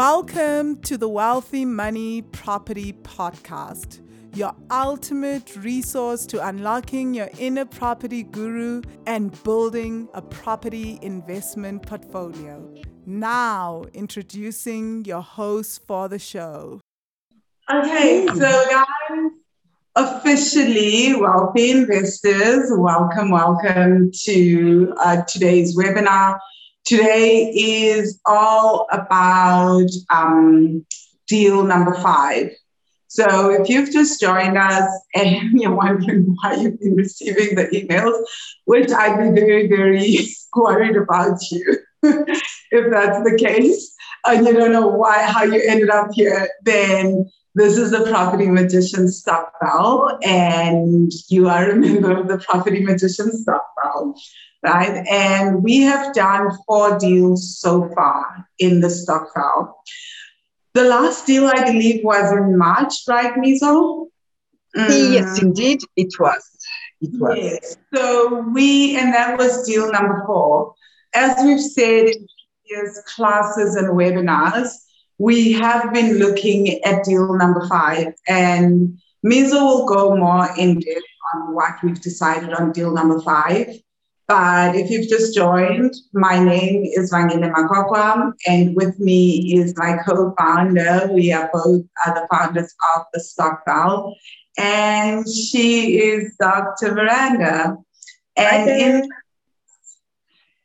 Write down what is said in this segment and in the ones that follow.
Welcome to the Wealthy Money Property Podcast, your ultimate resource to unlocking your inner property guru and building a property investment portfolio. Now, introducing your host for the show. Okay, so guys, officially, wealthy investors, welcome, welcome to uh, today's webinar. Today is all about um, deal number five. So if you've just joined us and you're wondering why you've been receiving the emails, which I'd be very, very worried about you if that's the case, and you don't know why, how you ended up here, then this is the Property Magician Stokvel, and you are a member of the Property Magician Stokvel right? And we have done four deals so far in the Stokvel. The last deal, I believe, was in March, right, Mizo? Mm. Yes, indeed, it was. It was. Yes. So we, and that was deal number four. As we've said in previous classes and webinars, we have been looking at deal number five, and Mizo will go more in depth on what we've decided on deal number five. But if you've just joined, my name is Vangile Makwakwa, and with me is my co-founder. We are both are the founders of the Stokvel, and she is Dr. Miranda. And in,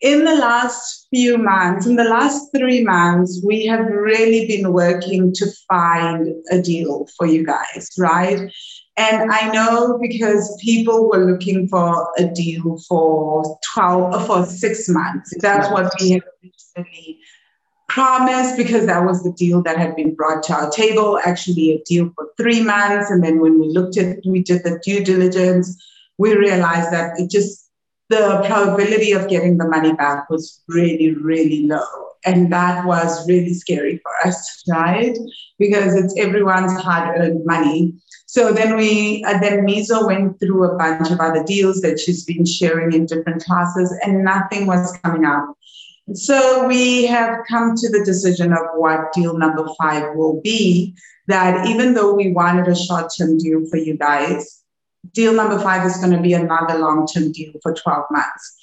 in the last few months, in the last three months, we have really been working to find a deal for you guys, right? And I know because people were looking for a deal for 12 uh, for six months. That's what we had originally promised because that was the deal that had been brought to our table, actually a deal for three months. And then when we looked at we did the due diligence, we realized that it just the probability of getting the money back was really, really low. And that was really scary for us, right? Because it's everyone's hard earned money. So then we, uh, then Mizo went through a bunch of other deals that she's been sharing in different classes, and nothing was coming up. So we have come to the decision of what deal number five will be. That even though we wanted a short term deal for you guys, deal number five is going to be another long term deal for 12 months.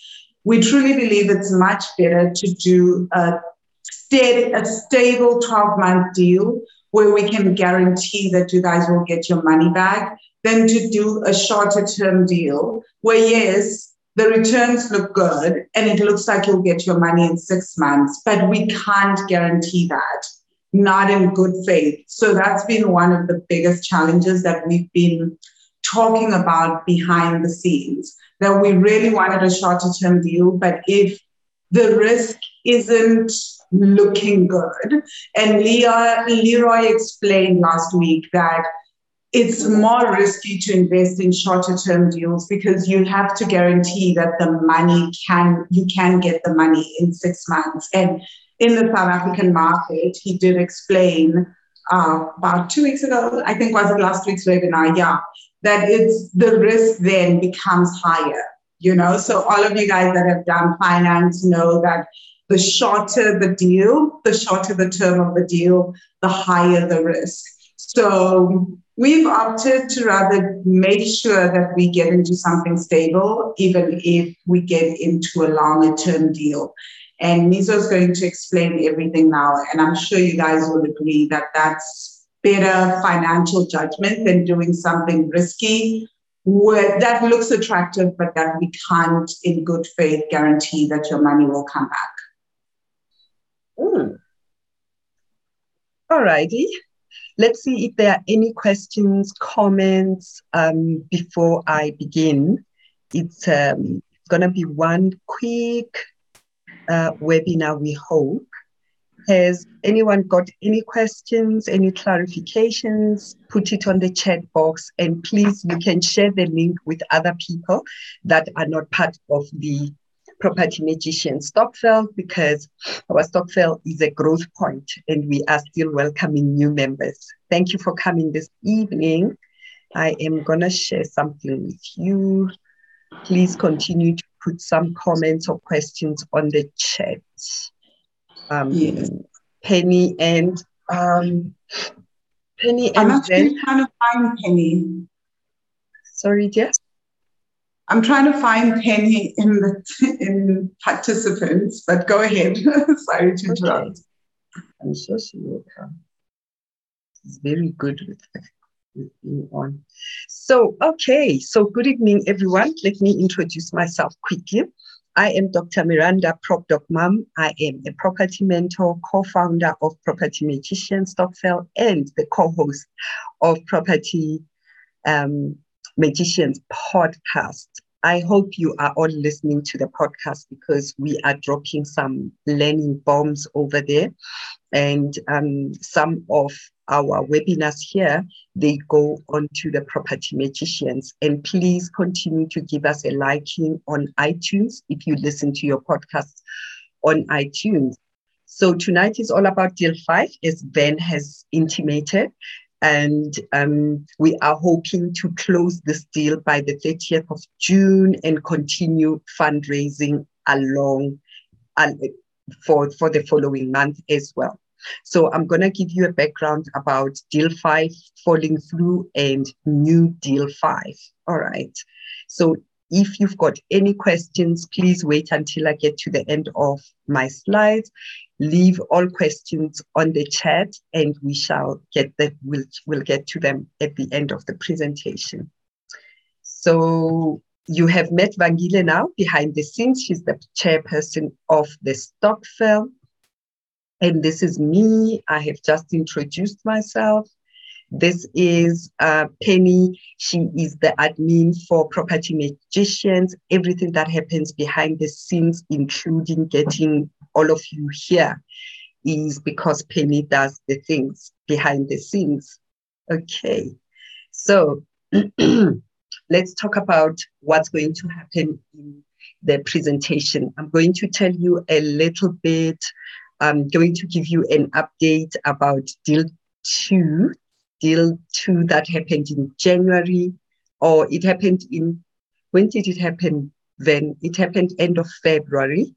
We truly believe it's much better to do a steady, a stable 12 month deal where we can guarantee that you guys will get your money back than to do a shorter term deal where, yes, the returns look good and it looks like you'll get your money in six months, but we can't guarantee that, not in good faith. So that's been one of the biggest challenges that we've been talking about behind the scenes. That we really wanted a shorter term deal, but if the risk isn't looking good. And Leah, Leroy explained last week that it's more risky to invest in shorter term deals because you have to guarantee that the money can you can get the money in six months and in the south african market he did explain uh, about two weeks ago i think was it last week's webinar yeah that it's the risk then becomes higher you know so all of you guys that have done finance know that the shorter the deal, the shorter the term of the deal, the higher the risk. So we've opted to rather make sure that we get into something stable, even if we get into a longer term deal. And Mizo is going to explain everything now. And I'm sure you guys will agree that that's better financial judgment than doing something risky that looks attractive, but that we can't, in good faith, guarantee that your money will come back. Mm. All righty. Let's see if there are any questions, comments um, before I begin. It's um, going to be one quick uh, webinar, we hope. Has anyone got any questions, any clarifications? Put it on the chat box. And please, you can share the link with other people that are not part of the property magician Stokvel because our Stokvel is a growth point and we are still welcoming new members. Thank you for coming this evening. I am going to share something with you. Please continue to put some comments or questions on the chat. Um, yes. Penny and um, Penny I'm and actually then trying to find Penny. sorry, dear. I'm trying to find Penny in the in participants, but go ahead. Sorry to interrupt. Okay. I'm so sorry. It's very good with, being on. So, okay. So, good evening, everyone. Let me introduce myself quickly. I am Dr. Miranda Prop Doc Mum. I am a property mentor, co-founder of Property Magician Stokvel, and the co-host of Property um, Magicians podcast. I hope you are all listening to the podcast because we are dropping some learning bombs over there. And um, some of our webinars here, they go on to the property magicians. And please continue to give us a liking on iTunes if you listen to your podcast on iTunes. So tonight is all about deal five, as Ben has intimated. And um, we are hoping to close this deal by the 30th of June and continue fundraising along for, for the following month as well. So I'm going to give you a background about deal five falling through and new deal five. All right. So if you've got any questions, please wait until I get to the end of my slides leave all questions on the chat and we shall get that we'll, we'll get to them at the end of the presentation so you have met Vangile now behind the scenes. She's the chairperson of the Stokvel. And this is me. I have just introduced myself. This is uh, Penny. She is the admin for Property Magicians. Everything that happens behind the scenes, including getting all of you here is because Penny does the things behind the scenes. Okay, so let's talk about what's going to happen in the presentation. I'm going to tell you a little bit, I'm going to give you an update about deal two, deal two that happened in January, or it happened in, when did it happen then? It happened end of February.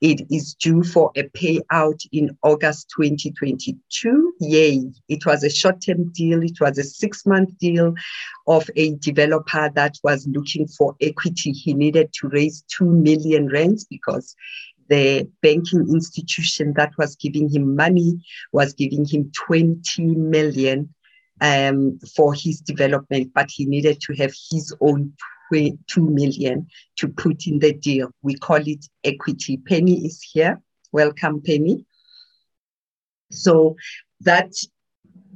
It is due for a payout in August 2022. Yay. It was a short term deal. It was a six month deal of a developer that was looking for equity. He needed to raise 2 million rands because the banking institution that was giving him money was giving him 20 million um, for his development, but he needed to have his own 2 million to put in the deal. We call it equity. Penny is here. Welcome, Penny. So that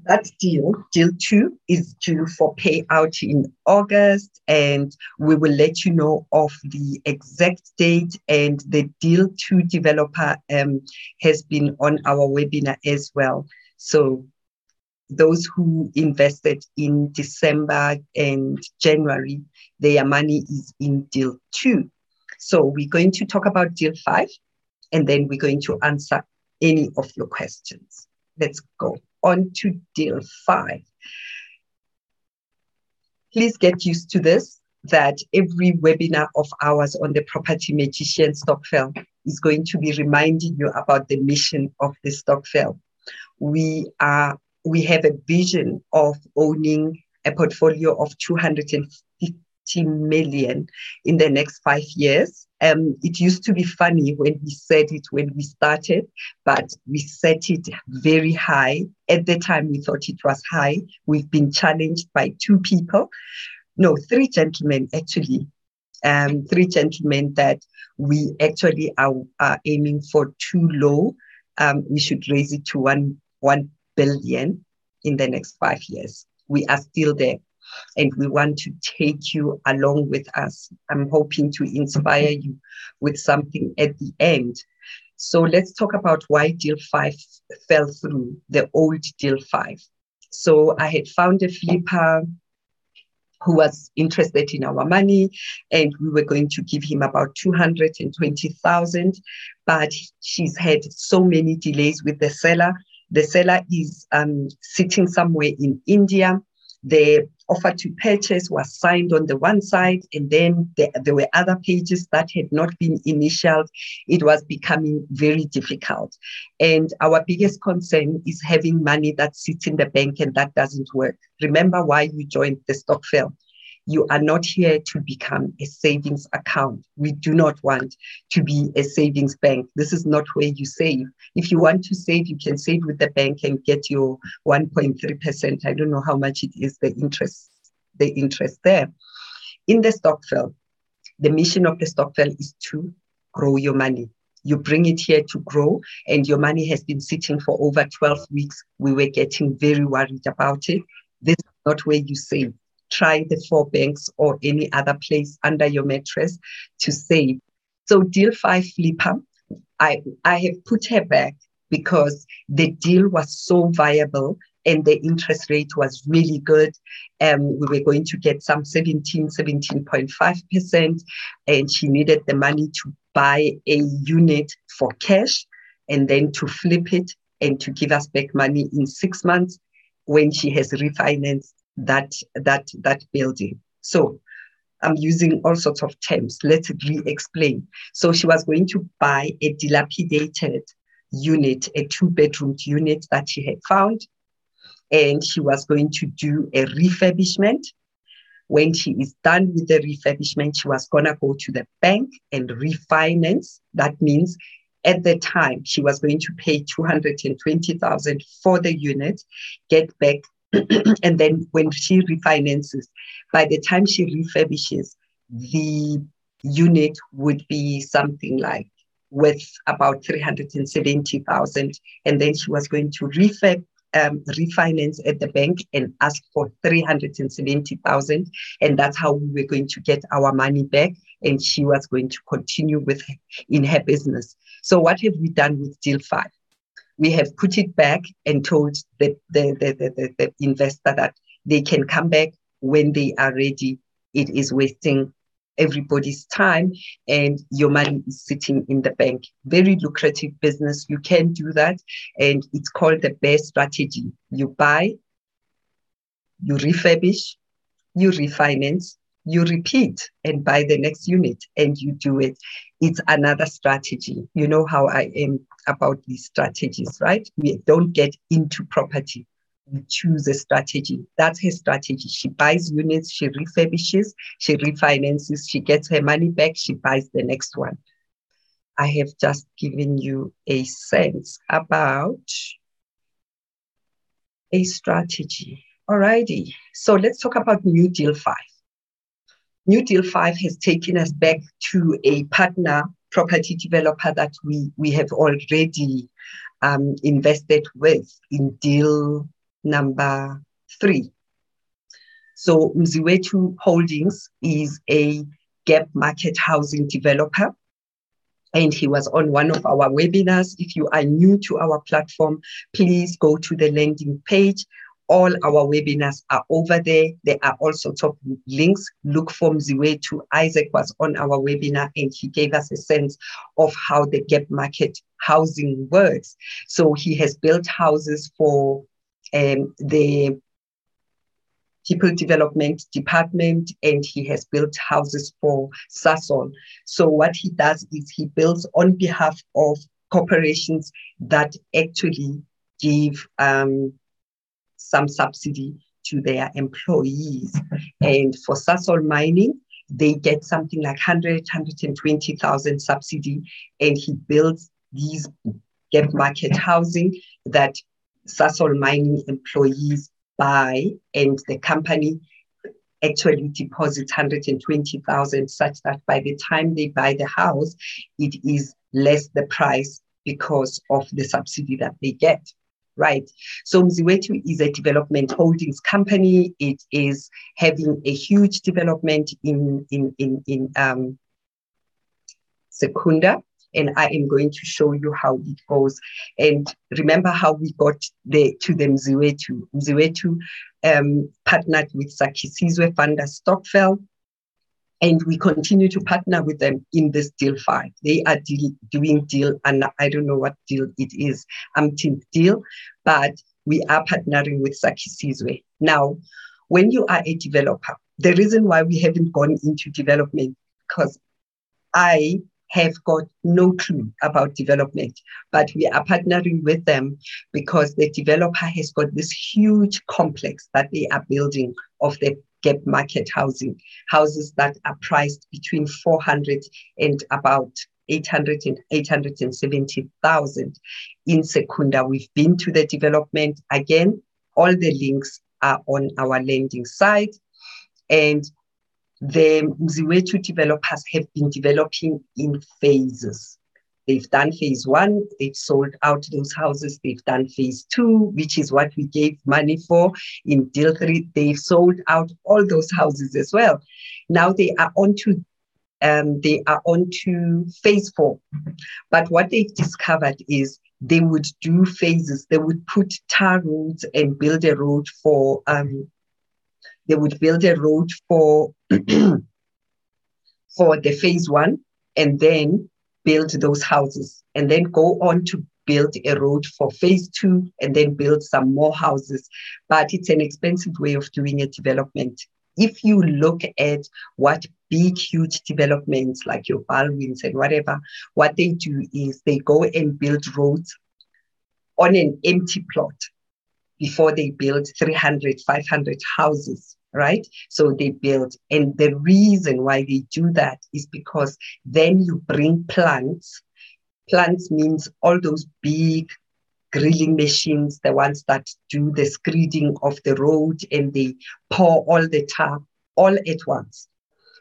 that deal, deal two, is due for payout in August, and we will let you know of the exact date. And the deal two developer um, has been on our webinar as well. So those who invested in December and January, their money is in deal two. So we're going to talk about deal five, and then we're going to answer any of your questions. Let's go on to deal five. Please get used to this, that every webinar of ours on the Property Magician Stokvel is going to be reminding you about the mission of the Stokvel. We are we have a vision of owning a portfolio of 250 million in the next five years. Um, it used to be funny when we said it when we started, but we set it very high. At the time, we thought it was high. We've been challenged by two people, no, three gentlemen actually. Um, three gentlemen that we actually are, are aiming for too low. Um, we should raise it to one one billion in the next five years. We are still there and we want to take you along with us. I'm hoping to inspire you with something at the end. So let's talk about why deal five fell through, the old deal five. So I had found a flipper who was interested in our money and we were going to give him about 220,000 but she's had so many delays with the seller the seller is um, sitting somewhere in India. The offer to purchase was signed on the one side, and then there, there were other pages that had not been initialed. It was becoming very difficult. And our biggest concern is having money that sits in the bank and that doesn't work. Remember why you joined the stock Stokvel you are not here to become a savings account. We do not want to be a savings bank. This is not where you save. If you want to save, you can save with the bank and get your 1.3%. I don't know how much it is, the interest, the interest there. In the Stokvel, the mission of the Stokvel is to grow your money. You bring it here to grow, and your money has been sitting for over 12 weeks. We were getting very worried about it. This is not where you save try the four banks or any other place under your mattress to save. So deal five flipper, I, I have put her back because the deal was so viable and the interest rate was really good. Um, we were going to get some 17, 17.5%, and she needed the money to buy a unit for cash and then to flip it and to give us back money in six months when she has refinanced that that that building. So I'm using all sorts of terms. Let's re-explain. So she was going to buy a dilapidated unit, a two-bedroom unit that she had found, and she was going to do a refurbishment. When she is done with the refurbishment, she was gonna go to the bank and refinance. That means at the time she was going to pay 220,000 for the unit, get back and then when she refinances, by the time she refurbishes, the unit would be something like with about 370,000. And then she was going to refurb, um, refinance at the bank and ask for 370,000. And that's how we were going to get our money back. And she was going to continue with in her business. So what have we done with deal five? We have put it back and told the, the, the, the, the investor that they can come back when they are ready. It is wasting everybody's time and your money is sitting in the bank. Very lucrative business. You can do that. And it's called the BRRRR strategy. You buy, you refurbish, you refinance, you repeat and buy the next unit and you do it. It's another strategy. You know how I am about these strategies, right? We don't get into property. We choose a strategy. That's her strategy. She buys units, she refurbishes, she refinances, she gets her money back, she buys the next one. I have just given you a sense about a strategy. Alrighty. So let's talk about New Deal 5. New Deal 5 has taken us back to a partner property developer that we, we have already um, invested with in deal number three. So Mziwethu Holdings is a gap market housing developer. And he was on one of our webinars. If you are new to our platform, please go to the landing page all our webinars are over there. There are all sorts of links. Look for Mziwethu. Isaac was on our webinar and he gave us a sense of how the gap market housing works. So he has built houses for um, the people development department and he has built houses for Sasol. So what he does is he builds on behalf of corporations that actually give um, some subsidy to their employees. And for Sasol Mining, they get something like 100, 120,000 subsidy, and he builds these gap market housing that Sasol Mining employees buy, and the company actually deposits 120,000 such that by the time they buy the house, it is less the price because of the subsidy that they get right? So Mziwethu is a development holdings company. It is having a huge development in in in in um, Secunda, and I am going to show you how it goes. And remember how we got the to the Mziwethu. Mziwethu um, partnered with Sakisizwe Funder Stokvel and we continue to partner with them in this deal five. They are deal, doing deal, and I don't know what deal it is, um, 'umpteenth deal, but we are partnering with. Now, give um, the when you are a developer, the reason why we haven't gone into development, because I have got no clue about development, but we are partnering with them because the developer has got this huge complex that they are building of the gap market housing, houses that are priced between 400 and about 800 and 870,000 in Secunda. We've been to the development. Again, all the links are on our landing site. And the Mziwethu developers have been developing in phases. They've done phase one, they've sold out those houses, they've done phase two, which is what we gave money for. In deal three, they've sold out all those houses as well. Now they are on to um, they are on to phase four. But what they've discovered is they would do phases. They would put tar roads and build a road for um, they would build a road for for the phase one and then build those houses and then go on to build a road for phase two and then build some more houses. But it's an expensive way of doing a development. If you look at what big, huge developments like your Balwins and whatever, what they do is they go and build roads on an empty plot before they build 300, 500 houses, right? So they build. And the reason why they do that is because then you bring plants. Plants means all those big grilling machines, the ones that do the screeding of the road and they pour all the tar all at once.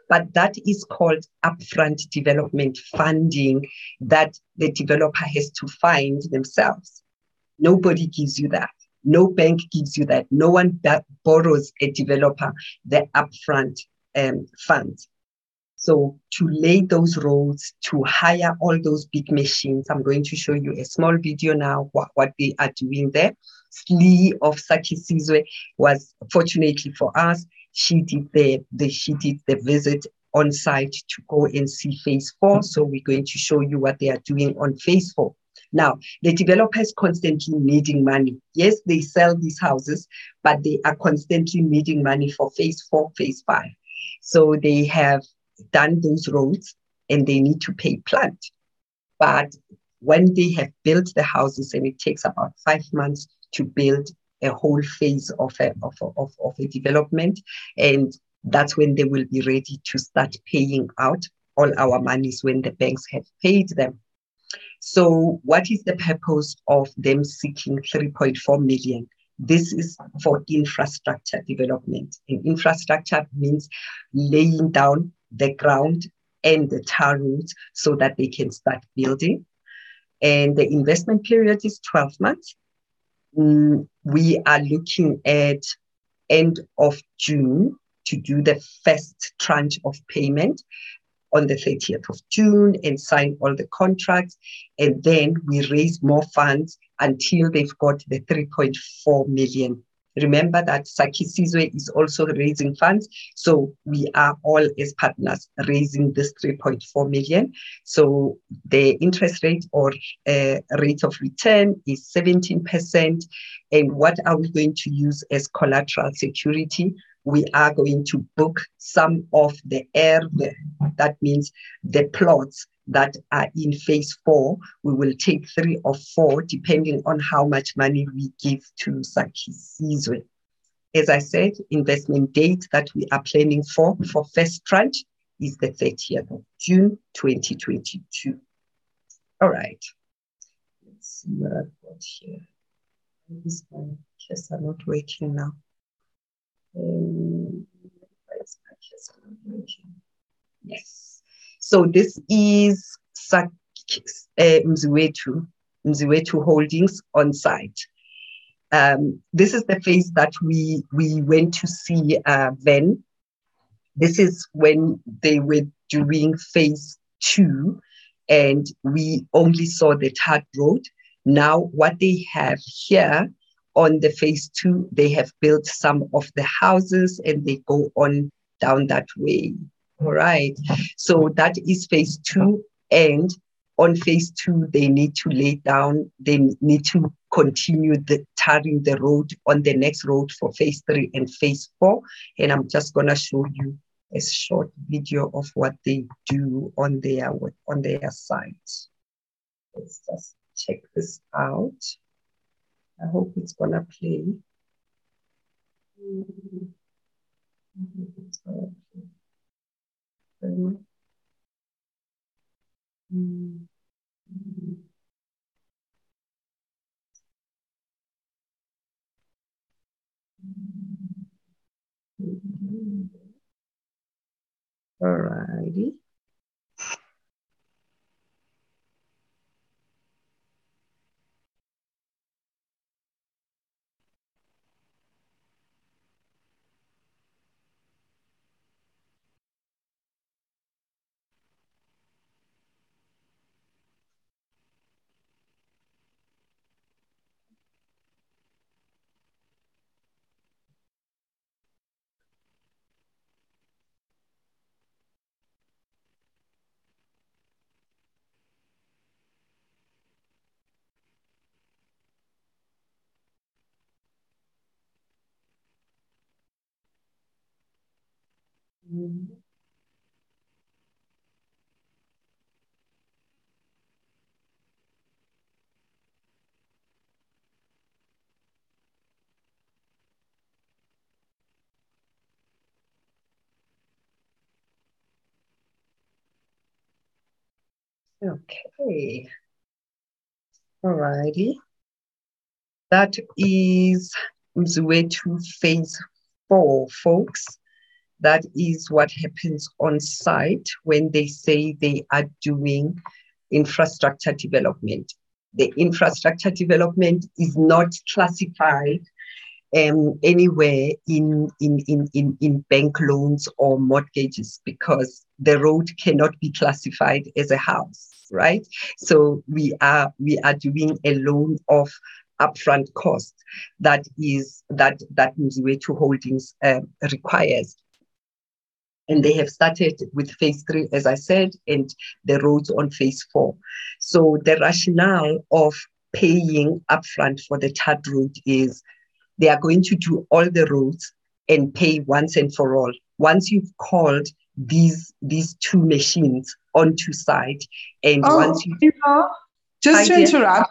But that is called upfront development funding that the developer has to find themselves. Nobody gives you that. No bank gives you that. No one borrows a developer the upfront um, funds. So to lay those roads, to hire all those big machines, I'm going to show you a small video now what, what they are doing there. Slee of Sakisizwe was fortunately for us, she did the, the she did the visit on site to go and see phase four. So we're going to show you what they are doing on phase four. Now, the developers constantly needing money. Yes, they sell these houses, but they are constantly needing money for phase four, phase five. So they have done those roads and they need to pay plant. But when they have built the houses, and it takes about five months to build a whole phase of a, of, of, of a development, and that's when they will be ready to start paying out all our monies when the banks have paid them. So, what is the purpose of them seeking 3.4 million? This is for infrastructure development. And infrastructure means laying down the ground and the tar roads so that they can start building. And the investment period is 12 months. Mm, we are looking at end of June to do the first tranche of payment on the 30th of June and sign all the contracts. And then we raise more funds until they've got the 3.4 million. Remember that Sakisizwe is also raising funds. So we are all as partners raising this 3.4 million. So the interest rate or uh, rate of return is 17%. And what are we going to use as collateral security? We are going to book some of the air. That means the plots that are in phase four. We will take three or four, depending on how much money we give to Sakisizwe. As I said, investment date that we are planning for for first tranche is the 30th of June 2022. All right. Let's see what I've got here. Is my cursor not working now? Yes. So this is Sak, uh, Mziwethu, Mziwethu Holdings on site. Um, this is the phase that we we went to see uh, then. This is when they were doing phase two, and we only saw the third road. Now, what they have here on the phase two, they have built some of the houses and they go on down that way. All right. So that is phase two. And on phase two, they need to lay down, they need to continue the tarring the road on the next road for phase three and phase four. And I'm just gonna show you a short video of what they do on their on their site. Let's just check this out. I hope it's gonna play. It's. Mm. Alrighty. Mm-hmm. Okay. Alrighty. That is Mzwethu phase four, folks. That is what happens on site when they say they are doing infrastructure development. The infrastructure development is not classified um, anywhere in, in, in, in, in bank loans or mortgages because the road cannot be classified as a house, right? So we are we are doing a loan of upfront cost that is that that Mzwethu Holdings uh, requires and they have started with phase three, as I said, and the roads on phase four. So the rationale of paying upfront for the tarred road is they are going to do all the roads and pay once and for all. Once you've called these these two machines onto site, and oh, once you, you know, just to interrupt,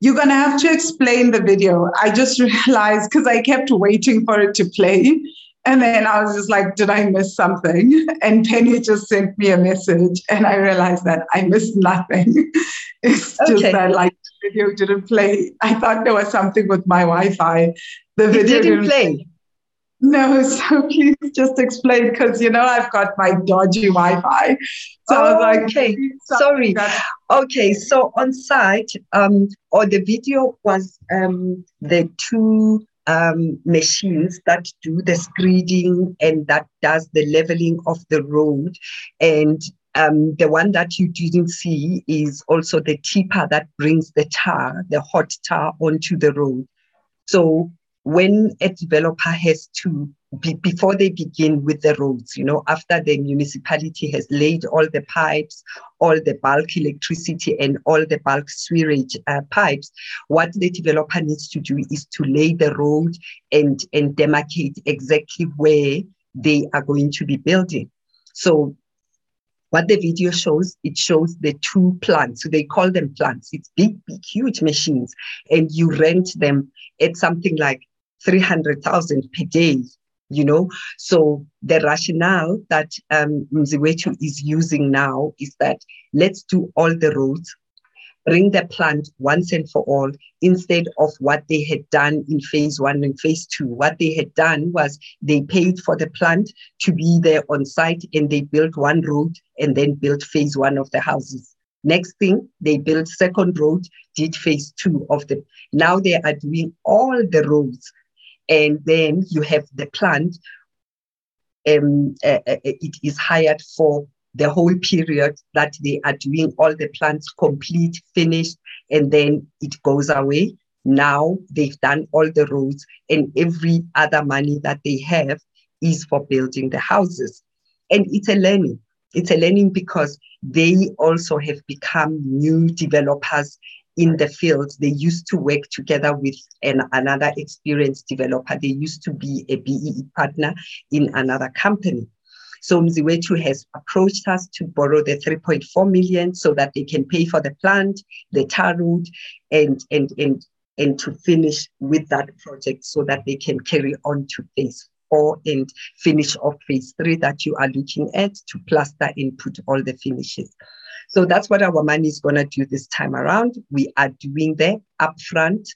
you're gonna have to explain the video. I just realized because I kept waiting for it to play and then I was just like, did I miss something? And Penny just sent me a message, and I realized that I missed nothing. it's okay. just that like the video didn't play. I thought there was something with my Wi-Fi. The video didn't, didn't play. No, so please just explain because you know I've got my dodgy Wi-Fi. So oh, I was like, okay, sorry. Okay, so on site, um, or the video was um the two um, machines that do the screeding and that does the leveling of the road. And um, the one that you didn't see is also the tipper that brings the tar, the hot tar onto the road. So when a developer has to be, before they begin with the roads, you know, after the municipality has laid all the pipes, all the bulk electricity and all the bulk sewerage uh, pipes, what the developer needs to do is to lay the road and, and demarcate exactly where they are going to be building. So what the video shows, it shows the two plants. So they call them plants. It's big, big, huge machines. And you rent them at something like 300,000 per day, you know. So the rationale that um, is using now is that let's do all the roads, bring the plant once and for all, instead of what they had done in phase one and phase two. What they had done was they paid for the plant to be there on site and they built one road and then built phase one of the houses. Next thing, they built second road, did phase two of them. Now they are doing all the roads and then you have the plant. Um, uh, uh, it is hired for the whole period that they are doing all the plants complete, finished, and then it goes away. Now they've done all the roads, and every other money that they have is for building the houses. And it's a learning. It's a learning because they also have become new developers in the field. They used to work together with an, another experienced developer. They used to be a BEE partner in another company. So Mzimwethu has approached us to borrow the 3.4 million so that they can pay for the plant, the tar road, and and and and to finish with that project so that they can carry on to phase four and finish off phase three that you are looking at to plaster and put all the finishes. So that's what our money is going to do this time around. We are doing the upfront,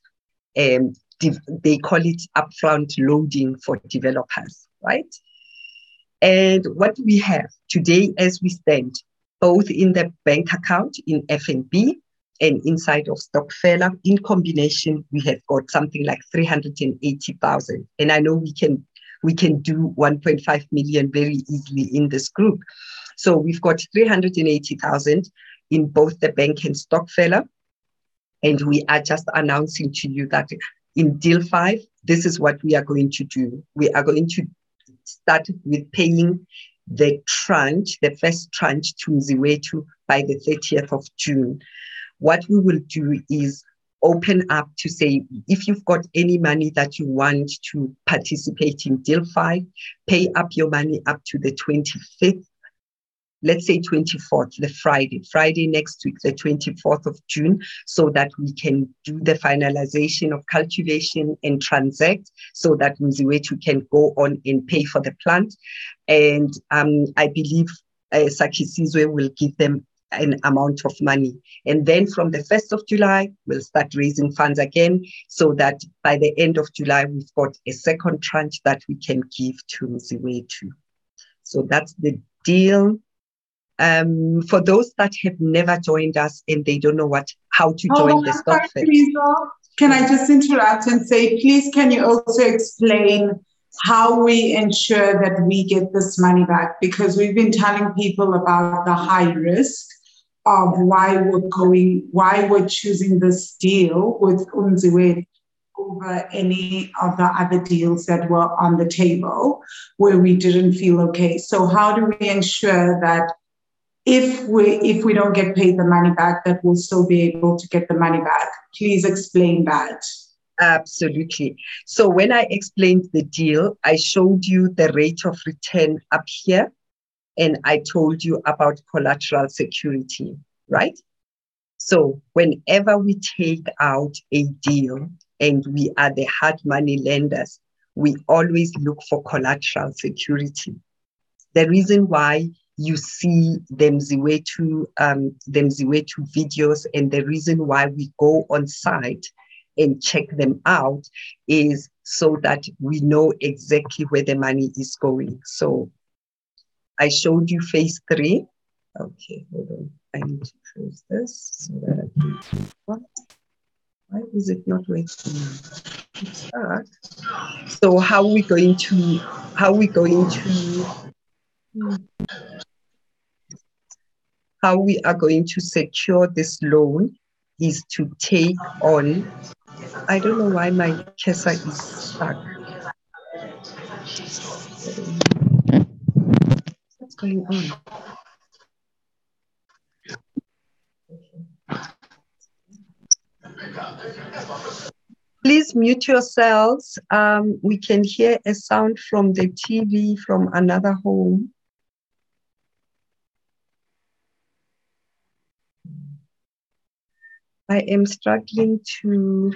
um, they call it upfront loading for developers, right? And what we have today as we stand, both in the bank account in FNB and inside of Stokfela, in combination, we have got something like 380,000. And I know we can we can do 1.5 million very easily in this group. So we've got 380,000 in both the bank and Stokfela. And we are just announcing to you that in deal five, this is what we are going to do. We are going to start with paying the tranche, the first tranche to Mzimwethu by the 30th of June. What we will do is open up to say if you've got any money that you want to participate in deal five, pay up your money up to the 25th let's say 24th, the Friday, Friday next week, the 24th of June, so that we can do the finalization of cultivation and transact so that Mzimwethu can go on and pay for the plant. And um, I believe uh, Sakisizwe will give them an amount of money. And then from the 1st of July, we'll start raising funds again so that by the end of July, we've got a second tranche that we can give to Mzimwethu. So that's the deal um, for those that have never joined us and they don't know what how to join oh, the Stokfest. Can I just interrupt and say, please, can you also explain how we ensure that we get this money back? Because we've been telling people about the high risk of why we're going, why we're choosing this deal with Umziwe over any of the other deals that were on the table where we didn't feel okay. So how do we ensure that if we if we don't get paid the money back, that we'll still be able to get the money back. Please explain that. Absolutely. So when I explained the deal, I showed you the rate of return up here, and I told you about collateral security, right? So whenever we take out a deal and we are the hard money lenders, we always look for collateral security. The reason why you see them Mzimwethu, um, them Mzimwethu videos, and the reason why we go on site and check them out is so that we know exactly where the money is going. So I showed you phase three. Okay, hold on. I need to close this so that I can. What? Why is it not working? It's Start. So how are we going to? How are we going to? How we are going to secure this loan is to take on, I don't know why my cursor is stuck. What's going on? Please mute yourselves. Um, we can hear a sound from the TV from another home. I am struggling to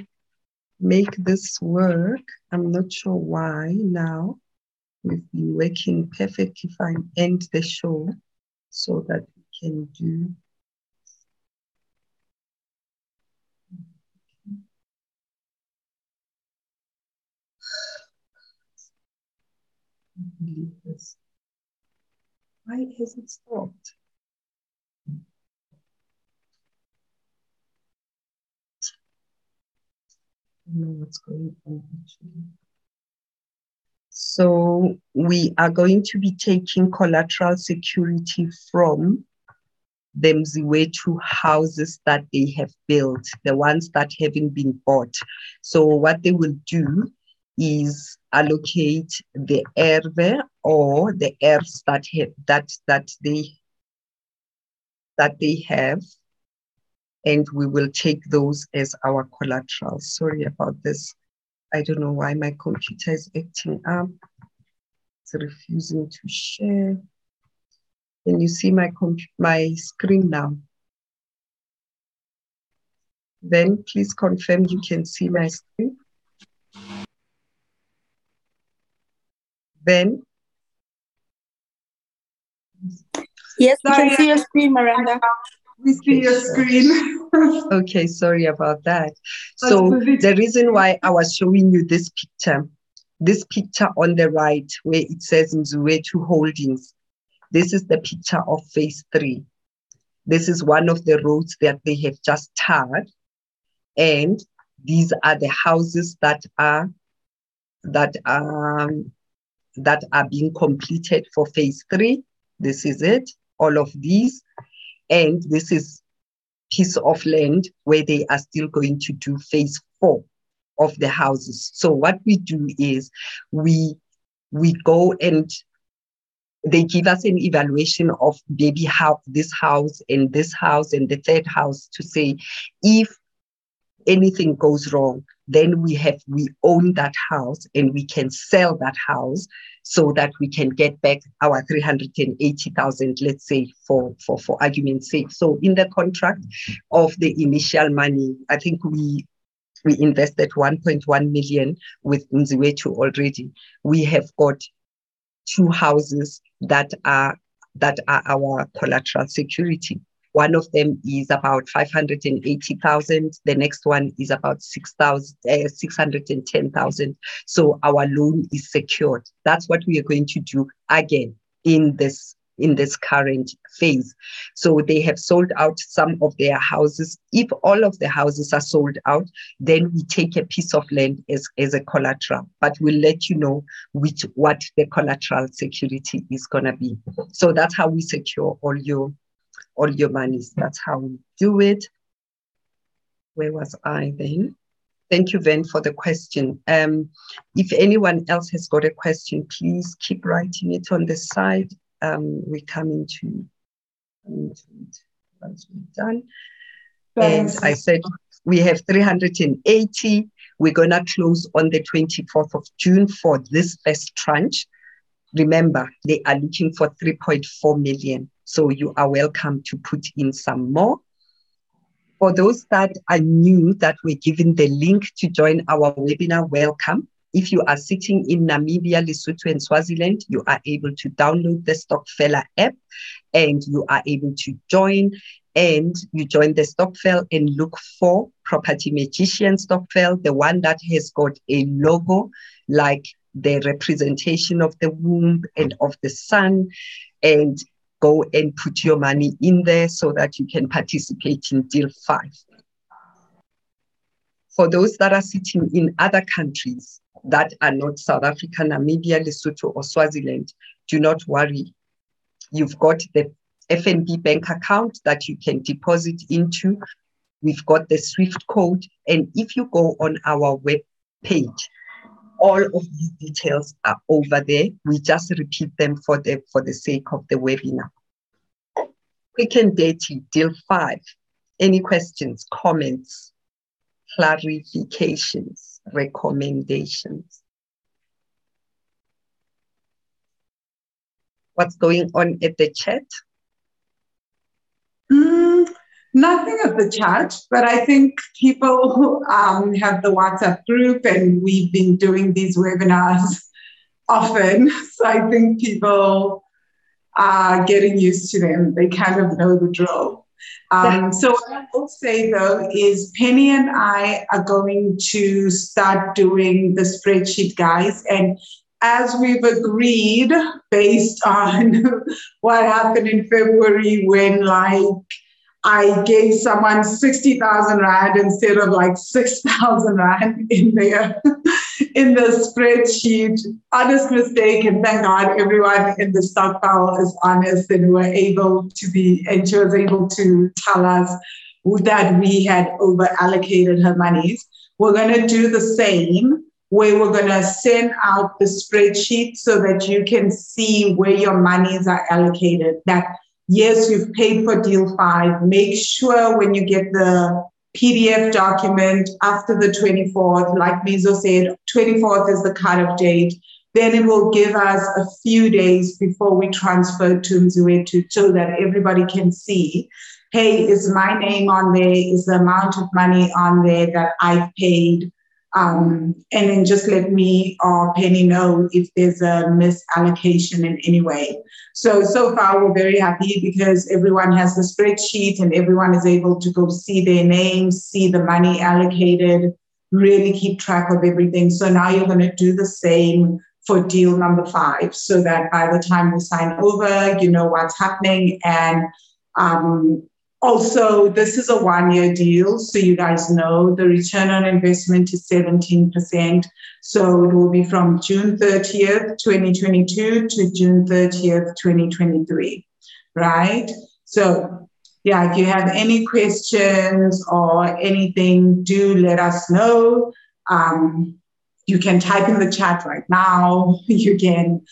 make this work. I'm not sure why now. We've been working perfectly fine. End the show so that we can do. Why has it stopped? Know what's going on actually. So we are going to be taking collateral security from them the Mzimwethu houses that they have built, the ones that haven't been bought. So what they will do is allocate the erbe or the heirs that have, that that they that they have and we will take those as our collateral. Sorry about this. I don't know why my computer is acting up. It's refusing to share. Can you see my, my screen now? Then please confirm you can see my screen. Then. Yes, we can see your screen, Miranda. We see your screen. okay, sorry about that. So the reason why I was showing you this picture, this picture on the right where it says Mziwethu Holdings, this is the picture of phase three. This is one of the roads that they have just tarred. And these are the houses that are that are that are being completed for phase three. This is it, all of these. And this is piece of land where they are still going to do phase four of the houses. So what we do is we we go and they give us an evaluation of maybe how this house and this house and the third house to say if anything goes wrong then we have we own that house and we can sell that house so that we can get back our 380,000 let's say for for for argument's sake. So in the contract of the initial money i think we we invested 1.1 million with Mziwethu already. We have got two houses that are that are our collateral security one of them is about 580,000. The next one is about 6,000, uh, 610,000. So our loan is secured. That's what we are going to do again in this in this current phase. So they have sold out some of their houses. If all of the houses are sold out, then we take a piece of land as, as a collateral, but we'll let you know which what the collateral security is gonna be. So that's how we secure all your all your monies. That's how we do it. Where was I then? Thank you, Ven, for the question. Um, if anyone else has got a question, please keep writing it on the side. Um, we come into, to, coming to it once we're done. And I said we have 380. We're going to close on the 24th of June for this first tranche. Remember, they are looking for 3.4 million. So you are welcome to put in some more. For those that are new that we're given the link to join our webinar, welcome. If you are sitting in Namibia, Lesotho, and Swaziland, you are able to download the Stokfella app and you are able to join. And you join the Stokvel and look for Property Magician Stokvel, the one that has got a logo like the representation of the womb and of the sun. And go and put your money in there so that you can participate in deal five. For those that are sitting in other countries that are not South Africa, Namibia, Lesotho, or Swaziland, do not worry. You've got the FNB bank account that you can deposit into. We've got the SWIFT code. And if you go on our web page, all of these details are over there. We just repeat them for the, for the sake of the webinar. Quick and dirty, deal five. Any questions, comments, clarifications, recommendations? What's going on at the chat? Mm, Nothing at the chat, but I think people um, have the WhatsApp group and we've been doing these webinars often. So I think people are getting used to them. They kind of know the drill. Um, so what I will say though is Penny and I are going to start doing the spreadsheet, guys. And as we've agreed, based on what happened in February when like I gave someone 60,000 Rand instead of like 6,000 Rand in there in the spreadsheet. Honest mistake. And thank God everyone in the stokvel is honest and were able to be, and she was able to tell us that we had over allocated her monies. We're going to do the same where we're going to send out the spreadsheet so that you can see where your monies are allocated. That yes, you've paid for deal five. Make sure when you get the PDF document after the 24th, like Mizo said, 24th is the cutoff date. Then it will give us a few days before we transfer to Mziwethu so that everybody can see, hey, is my name on there? Is the amount of money on there that I've paid? Um, and then just let me or Penny know if there's a misallocation in any way. So, so far we're very happy because everyone has the spreadsheet and everyone is able to go see their names, see the money allocated, really keep track of everything. So now you're going to do the same for deal number five so that by the time we sign over, you know what's happening and um, also, this is a one year deal, so you guys know the return on investment is 17%. So it will be from June 30th, 2022 to June 30th, 2023, right? So, yeah, if you have any questions or anything, do let us know. Um, you can type in the chat right now. You can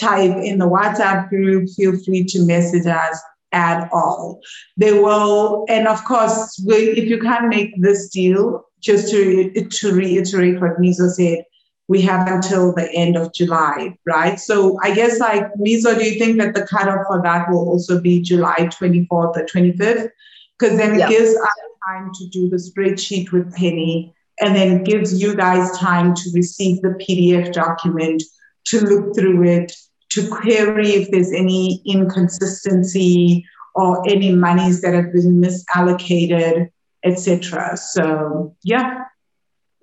type in the WhatsApp group. Feel free to message us at all. They will, and of course, if you can't make this deal, just to, to reiterate what Miso said, we have until the end of July, right? So I guess like Miso, do you think that the cutoff for that will also be July 24th or 25th? Because then it gives us time to do the spreadsheet with Penny and then gives you guys time to receive the PDF document, to look through it, to query if there's any inconsistency or any monies that have been misallocated, etc. So yeah.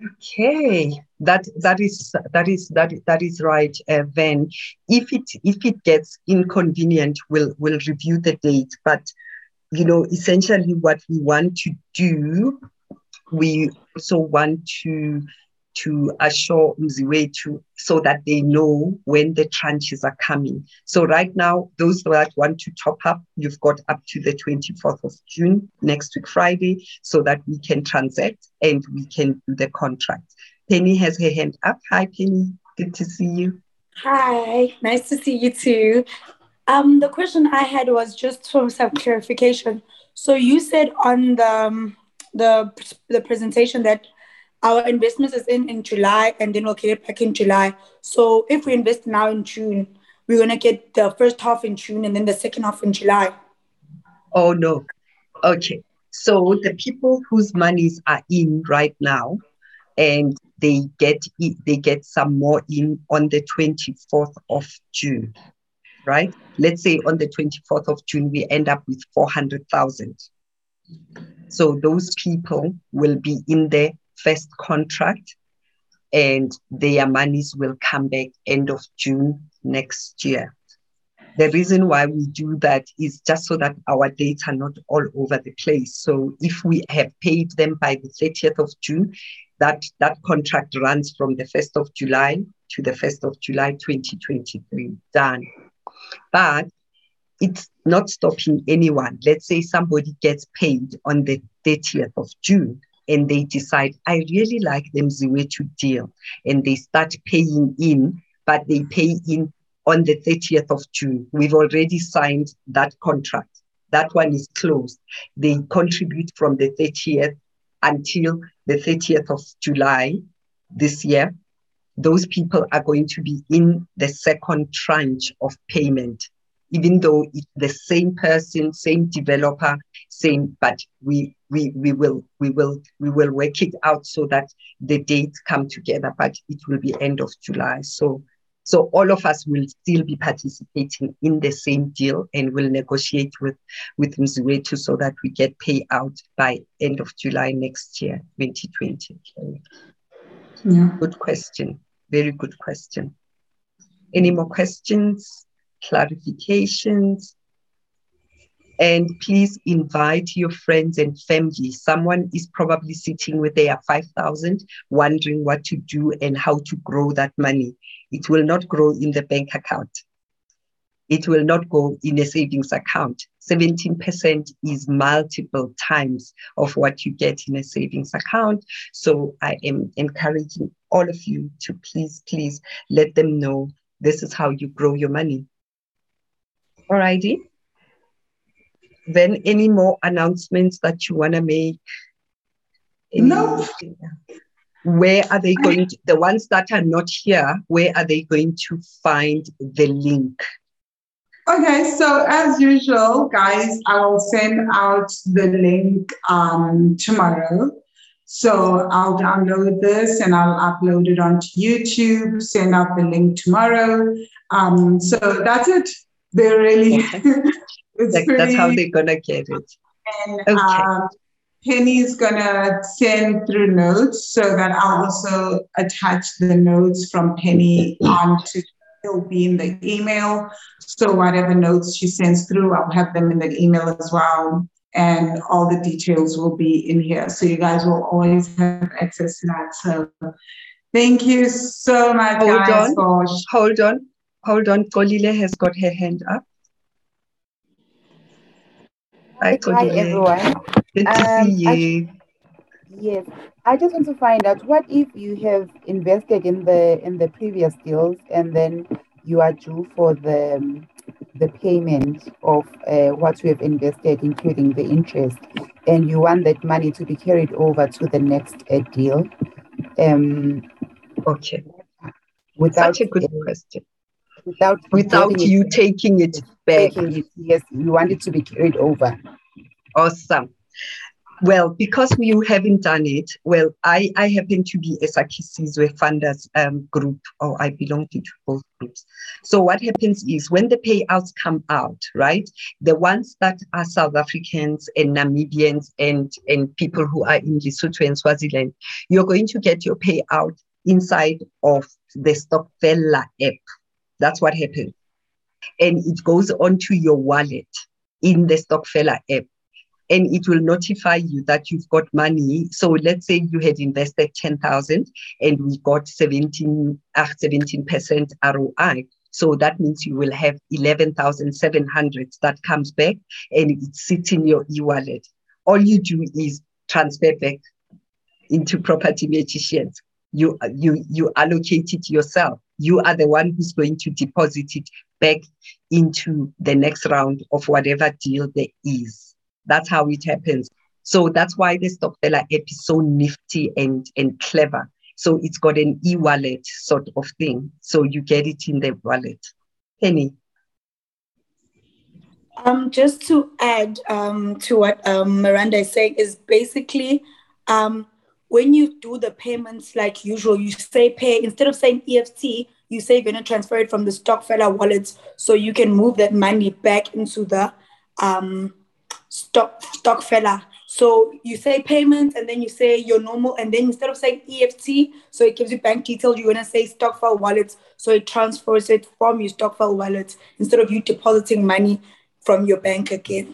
Okay, that that is that is that that is right, uh, Van. If it if it gets inconvenient, we'll we'll review the date. But you know, essentially, what we want to do, we also want to to assure Mziwethu so that they know when the tranches are coming. So right now, those that want to top up, you've got up to the 24th of June, next week Friday, so that we can transact and we can do the contract. Penny has her hand up. Hi, Penny. Good to see you. Hi, nice to see you too. Um, the question I had was just for some clarification. So you said on the um, the the presentation that our investments is in in July and then we'll get it back in July. So if we invest now in June, we're gonna get the first half in June and then the second half in July. Oh no. Okay. So the people whose monies are in right now and they get they get some more in on the 24th of June. Right? Let's say on the 24th of June we end up with 400,000. So those people will be in there first contract and their monies will come back end of June next year. The reason why we do that is just so that our dates are not all over the place. So if we have paid them by the 30th of June, that, that contract runs from the 1st of July to the 1st of July 2023. Done. But it's not stopping anyone. Let's say somebody gets paid on the 30th of June and they decide, I really like them Mziwethu deal. And they start paying in, but they pay in on the 30th of June. We've already signed that contract. That one is closed. They contribute from the 30th until the 30th of July this year. Those people are going to be in the second tranche of payment even though it's the same person, same developer, same, but we we we will we will we will work it out so that the dates come together, but it will be end of July. So so all of us will still be participating in the same deal and will negotiate with with Mziwethu so that we get payout by end of July next year, 2020. Yeah. Good question. Very good question. Any more questions? clarifications. And please invite your friends and family. Someone is probably sitting with their 5,000, wondering what to do and how to grow that money. It will not grow in the bank account. It will not go in a savings account. 17% is multiple times of what you get in a savings account. So I am encouraging all of you to please, please let them know this is how you grow your money. Alrighty. Then any more announcements that you want to make? Any- Nope. Where are they going to, the ones that are not here, where are they going to find the link? Okay, so as usual, guys, I will send out the link um, tomorrow. So I'll download this and I'll upload it onto YouTube, send out the link tomorrow. Um, so that's it. They're really, Like, pretty, that's how they're gonna get it. and, Okay. um, Penny's gonna send through notes so that I'll also attach the notes from Penny onto it'll be in the email. So whatever notes she sends through, I'll have them in the email as well. And all the details will be in here. So you guys will always have access to that. So thank you so much, Hold guys, on. for Hold on, hold on. Kolile has got her hand up. Hi, Hi, everyone. Good to Um, see I- you. Yes, I just want to find out what if you have invested in the in the previous deals and then you are due for the um, the payment of uh, what you have invested, including the interest, and you want that money to be carried over to the next uh, deal, um, Okay, without such a good question. Without Without getting it you taking it back. taking it. Yes, you want it to be carried over. Awesome. Well, because you haven't done it, well, I, I happen to be a Sakisizwe funders um, group, or I belong to both groups. So what happens is when the payouts come out, right, the ones that are South Africans and Namibians and, and people who are in Lesotho and Swaziland, you're going to get your payout inside of the Stokfella app. That's what happens. And it goes onto your wallet in the Stokfella app and it will notify you that you've got money. So let's say you had invested 10,000 and we got 17, uh, 17% ROI. So that means you will have 11,700 that comes back and it sits in your e-wallet. All you do is transfer back into property magicians. You, you, you allocate it yourself. You are the one who's going to deposit it back into the next round of whatever deal there is. That's how it happens. So that's why the Stokfella app is so nifty and, and clever. So it's got an e-wallet sort of thing. So you get it in the wallet. Penny. Um, just to add um, to what um, Miranda is saying is basically um, when you do the payments like usual, you say pay instead of saying EFT, you say you're going to transfer it from the Stokfella wallets so you can move that money back into the um, stock Stokfella. So you say payment and then you say your normal, and then instead of saying EFT, so it gives you bank details, you're gonna say Stockfell wallets. so it transfers it from your Stockfell wallet instead of you depositing money from your bank again.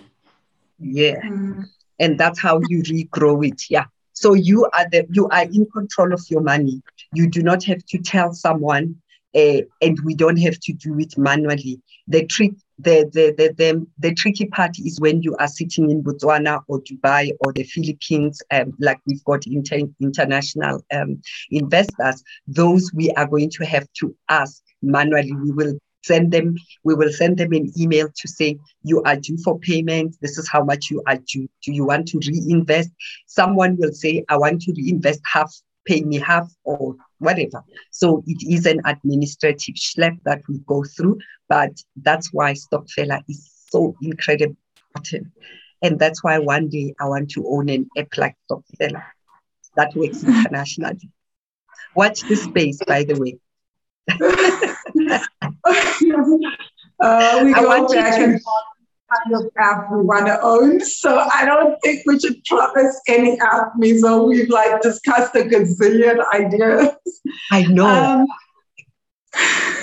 Yeah. And that's how you regrow it. Yeah. So you are the you are in control of your money. You do not have to tell someone, uh, and we don't have to do it manually. The trick, the, the the the the tricky part is when you are sitting in Botswana or Dubai or the Philippines, um, like we've got inter- international um, investors. Those we are going to have to ask manually. We will send them we will send them an email to say you are due for payment. This is how much you are due. Do you want to reinvest? Someone will say i want to reinvest half pay me half or whatever. So it is an administrative schlep that we go through but that's why Stokfella is so incredibly important and that's why one day i want to own an app like Stokfella that works internationally. Watch this space by the way uh, we I go want back to- and forth kind of app we want to own. So I don't think we should promise any app, Mizo. We've like discussed a gazillion ideas. i know Um,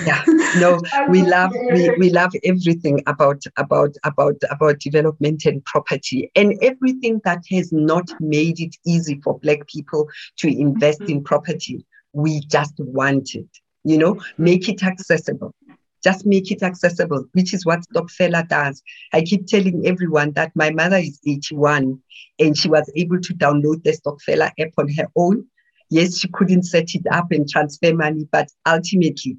yeah no we love we, we love everything about about about about development and property and everything that has not made it easy for black people to invest in property we just want it you know make it accessible just make it accessible which is what Stokfella does i keep telling everyone that my mother is 81 and she was able to download the Stokfella app on her own yes she couldn't set it up and transfer money but ultimately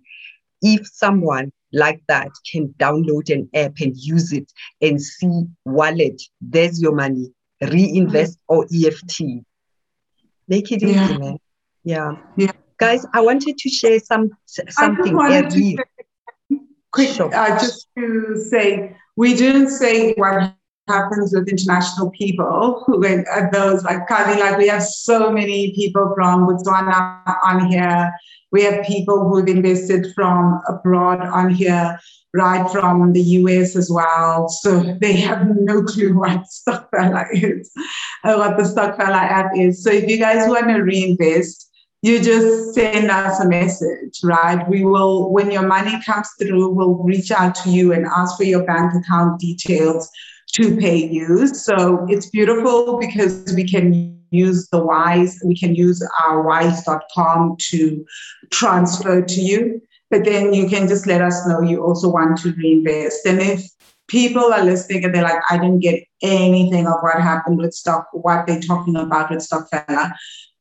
if someone like that can download an app and use it and see wallet, there's your money, reinvest or EFT. Make it Yeah. easy, man. Yeah. Yeah. Guys, I wanted to share some something. wanted to quick, Sure. uh, just to say, we didn't say what happens with international people who went at those like Kali, like we have so many people from Botswana on here. We have people who've invested from abroad on here, right from the US as well. So they have no clue what Stokfella is, uh, what the Stokfella app is. So if you guys want to reinvest, you just send us a message, right? We will, when your money comes through, we'll reach out to you and ask for your bank account details to pay you. So it's beautiful because we can use the Wise, we can use our wise.com to transfer to you. But then you can just let us know you also want to reinvest. And if people are listening and they're like, I didn't get anything of what happened with stock, what they're talking about with Stokfella,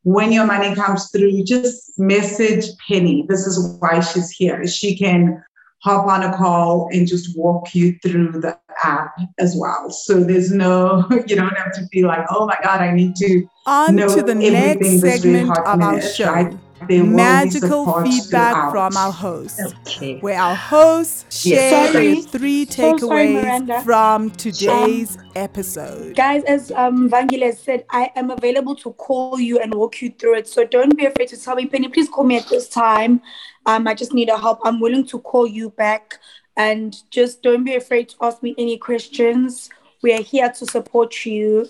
when your money comes through, just message Penny. This is why she's here. She can hop on a call and just walk you through the app as well. So there's no, you don't have to be like, oh my God, I need to On know to the everything next segment of our minute, show. right? There will be Magical feedback from our hosts. Okay. where our hosts Yes. share Sorry. their three So sorry, takeaways Miranda. from today's episode. Guys, as um, Vangile has said, I am available to call you and walk you through it. So don't be afraid to tell me, Penny, please call me at this time. Um, I just need a help. I'm willing to call you back. And just don't be afraid to ask me any questions. We are here to support you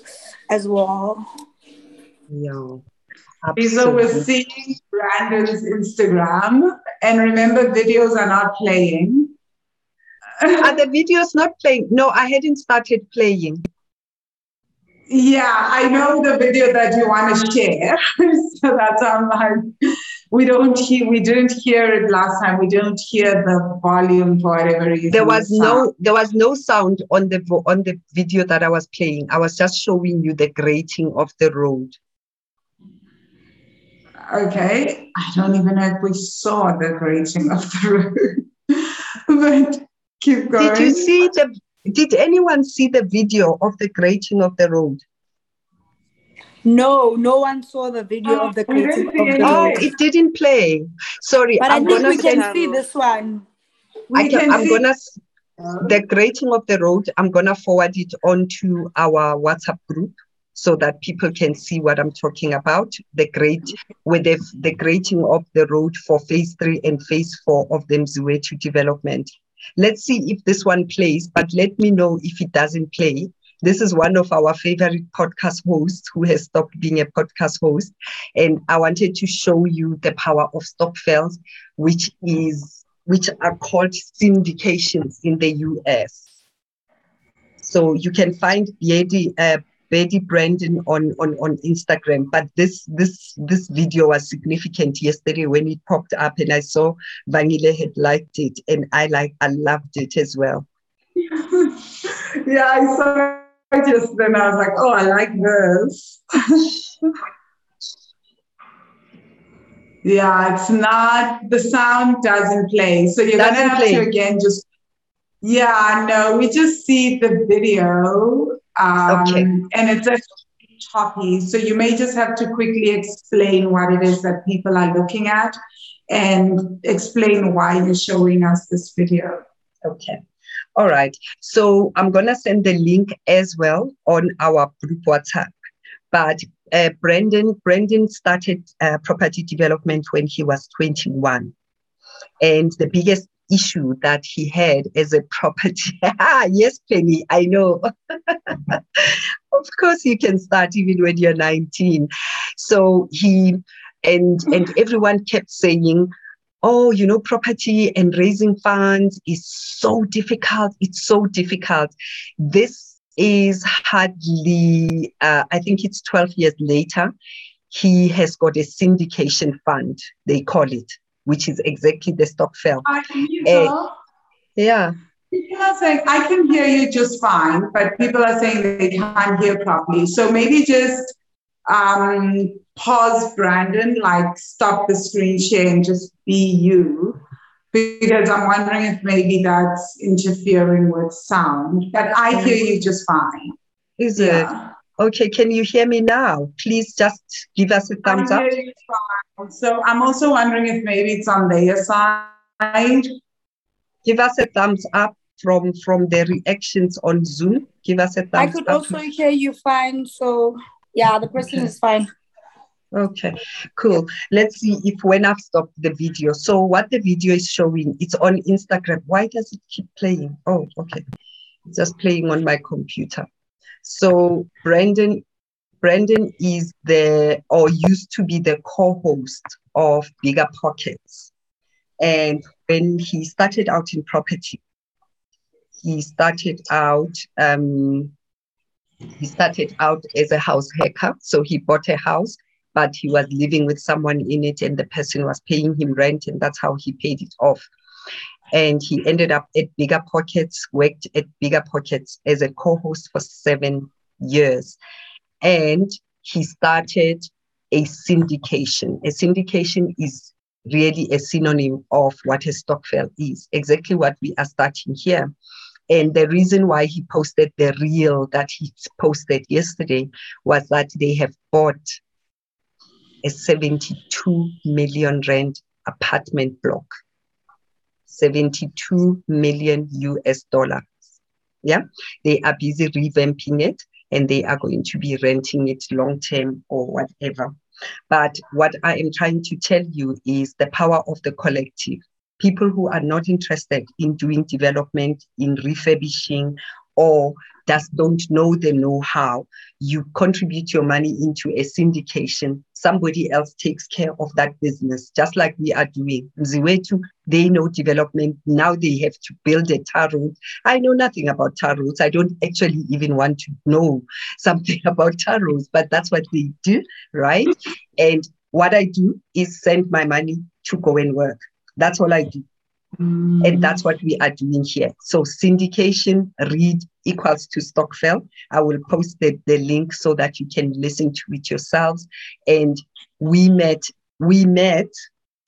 as well. Yeah. So we're Absolutely. seeing Brandon's Instagram. And remember, videos are not playing. Are the videos not playing? No, I hadn't started playing. Yeah, I know the video that you want to share. so that's how I'm we don't hear, we didn't hear it last time. We don't hear the volume for whatever reason. There was sound. no there was no sound on the on the video that I was playing. I was just showing you the grating of the road. Okay. I don't even know if we saw the grating of the road. but keep going. Did you see the did anyone see the video of the grating of the road? No, no one saw the video Oh, of the oh, grating. of the any. Oh, it didn't play. Sorry, But I I'm think we can send see this one. We I can, can I'm see- gonna oh. the grating of the road, I'm gonna forward it onto our WhatsApp group so that people can see what I'm talking about. The great with the, the grating of the road for phase three and phase four of the Mziwethu development. Let's see if this one plays, but let me know if it doesn't play. This is one of our favorite podcast hosts who has stopped being a podcast host. And I wanted to show you the power of Stokvels, which is which are called syndications in the US. So you can find Betty, uh, Betty Brandon on, on, on Instagram. But this this this video was significant yesterday when it popped up and I saw Vangile had liked it and I like I loved it as well. yeah, I saw it yesterday and I was like, oh, I like this. yeah, it's not, the sound doesn't play. So you're going to have play. to again just, yeah, no, we just see the video. Um, Okay. And it's actually choppy. So you may just have to quickly explain what it is that people are looking at and explain why you're showing us this video. Okay. All right. So I'm going to send the link as well on our group WhatsApp. But uh, Brendan, Brendan started uh, property development when he was 21. And the biggest issue that he had as a property, ah, yes, Penny, I know. of course, you can start even when you're 19. So he, and, and everyone kept saying, oh, you know, property and raising funds is so difficult. It's so difficult. This is hardly, uh, I think it's 12 years later. He has got a syndication fund, they call it, which is exactly the Stokvel. I you Eh, Yeah. People are saying, I can hear you just fine, but people are saying they can't hear properly. So maybe just um, pause, Brandon, like stop the screen share and just be you. because I'm wondering if maybe that's interfering with sound. But I hear you just fine. Is it? Okay, can you hear me now? Please just give us a thumbs up. So I'm also wondering if maybe it's on their side. Give us a thumbs up from from the reactions on Zoom. Give us a thumbs up. I could up. also hear you fine. So yeah, the person Okay. is fine. Okay, cool. Let's see if when I've stopped the video. So what the video is showing, it's on Instagram. Why does it keep playing? Oh, okay. It's just playing on my computer. So Brandon, Brandon is the or used to be the co-host of Bigger Pockets. And when he started out in property, he started out um, he started out as a house hacker. So he bought a house, but he was living with someone in it, and the person was paying him rent, and that's how he paid it off. And he ended up at Bigger Pockets, worked at Bigger Pockets as a co host for seven years. And he started a syndication. A syndication is really a synonym of what a stokvel is, exactly what we are starting here. And the reason why he posted the reel that he posted yesterday was that they have bought a 72 million rand apartment block. 72 million US dollars. Yeah, they are busy revamping it and they are going to be renting it long term or whatever. But what I am trying to tell you is the power of the collective. People who are not interested in doing development, in refurbishing, or just don't know the know how, you contribute your money into a syndication. Somebody else takes care of that business, just like we are doing. Mziwethu, they know development. Now they have to build a tar road. I know nothing about tar roads. I don't actually even want to know something about tar roads, but that's what they do, right? And what I do is send my money to go and work. That's all I do. And that's what we are doing here. So syndication read equals to Stokvel. I will post the, the link so that you can listen to it yourselves. And we met, we met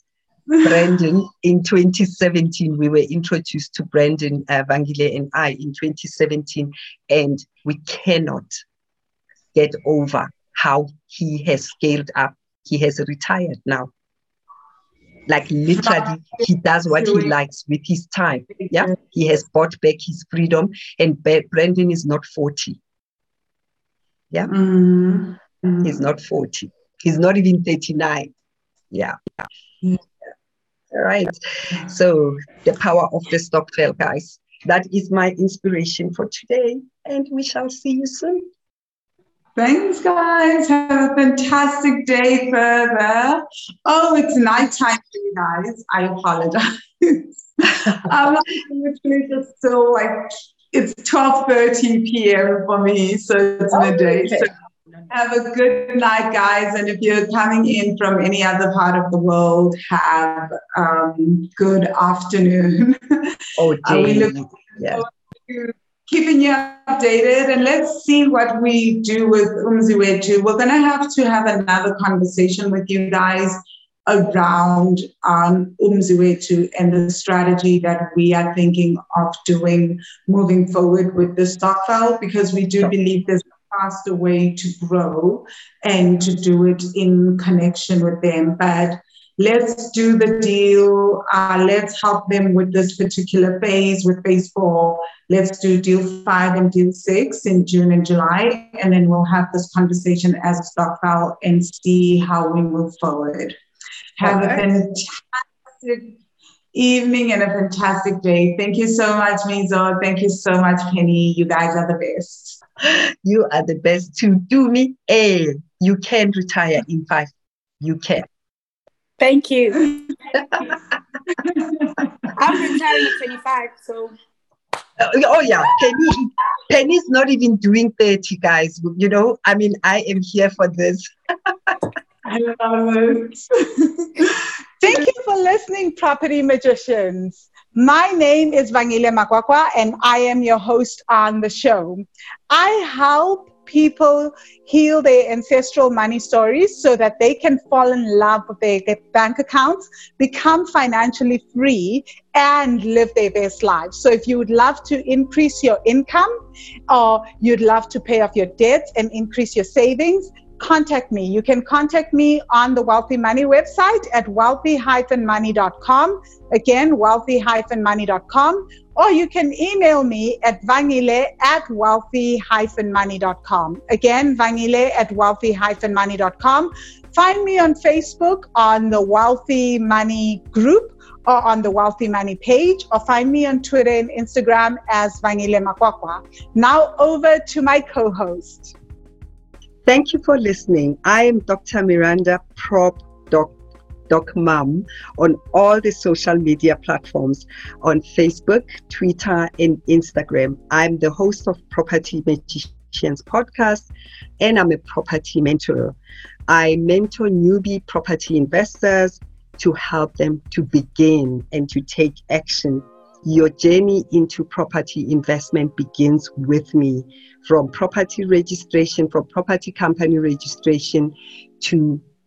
Brandon in 2017. We were introduced to Brandon uh, Vangile and I in 2017, and we cannot get over how he has scaled up. He has retired now. Like literally, he does what he likes with his time. Yeah, he has bought back his freedom, and Brandon is not 40. Mm. He's not 40. He's not even 39. Yeah. Yeah. All right. So the power of the stokvel, guys. That is my inspiration for today. And we shall see you soon. Thanks, guys. Have a fantastic day further. Oh, it's nighttime for you guys. I apologize. I'm like literally just still like it's 12:30 p.m. for me, so it's midday. okay. So have a good night, guys. And if you're coming in from any other part of the world, have um, good afternoon. Oh, Are we day. looking Yeah. to keeping you updated and let's see what we do with Umziwethu. We're going to have to have another conversation with you guys around um, Umziwethu and the strategy that we are thinking of doing moving forward with the Stokvel because we do believe there's a faster way to grow and to do it in connection with them. But let's do the deal. Uh, let's help them with this particular phase, with phase four. Let's do deal five and deal six in June and July. And then we'll have this conversation as a stokvel and see how we move forward. Have a fantastic evening and a fantastic day. Thank you so much, Mizo. Thank you so much, Penny. You guys are the best. You are the best to do me. A. You can retire in five. You can. Thank you. I'm retiring at 25, so Uh, oh yeah, Penny. Penny's not even doing 30, guys. You know, I mean, I am here for this. I love it. Thank you for listening, Property Magicians. My name is Vangile Makwakwa, and I am your host on the show. I help people heal their ancestral money stories so that they can fall in love with their bank accounts, become financially free, and live their best lives. So, if you would love to increase your income or you'd love to pay off your debts and increase your savings, contact me. You can contact me on the Wealthy Money website at wealthy-money.com. Again, wealthy-money.com. Or you can email me at vangile at wealthy-money.com. Again, vangile at wealthy-money.com. Find me on Facebook on the Wealthy Money group or on the Wealthy Money page, or find me on Twitter and Instagram as Vangile Makwakwa. Now over to my co-host. Thank you for listening. I am Dr. Miranda Prop Doc, Doc Mum on all the social media platforms on Facebook, Twitter, and Instagram. I'm the host of Property Magicians podcast and I'm a property mentor. I mentor newbie property investors to help them to begin and to take action your journey into property investment begins with me from property registration, from property company registration to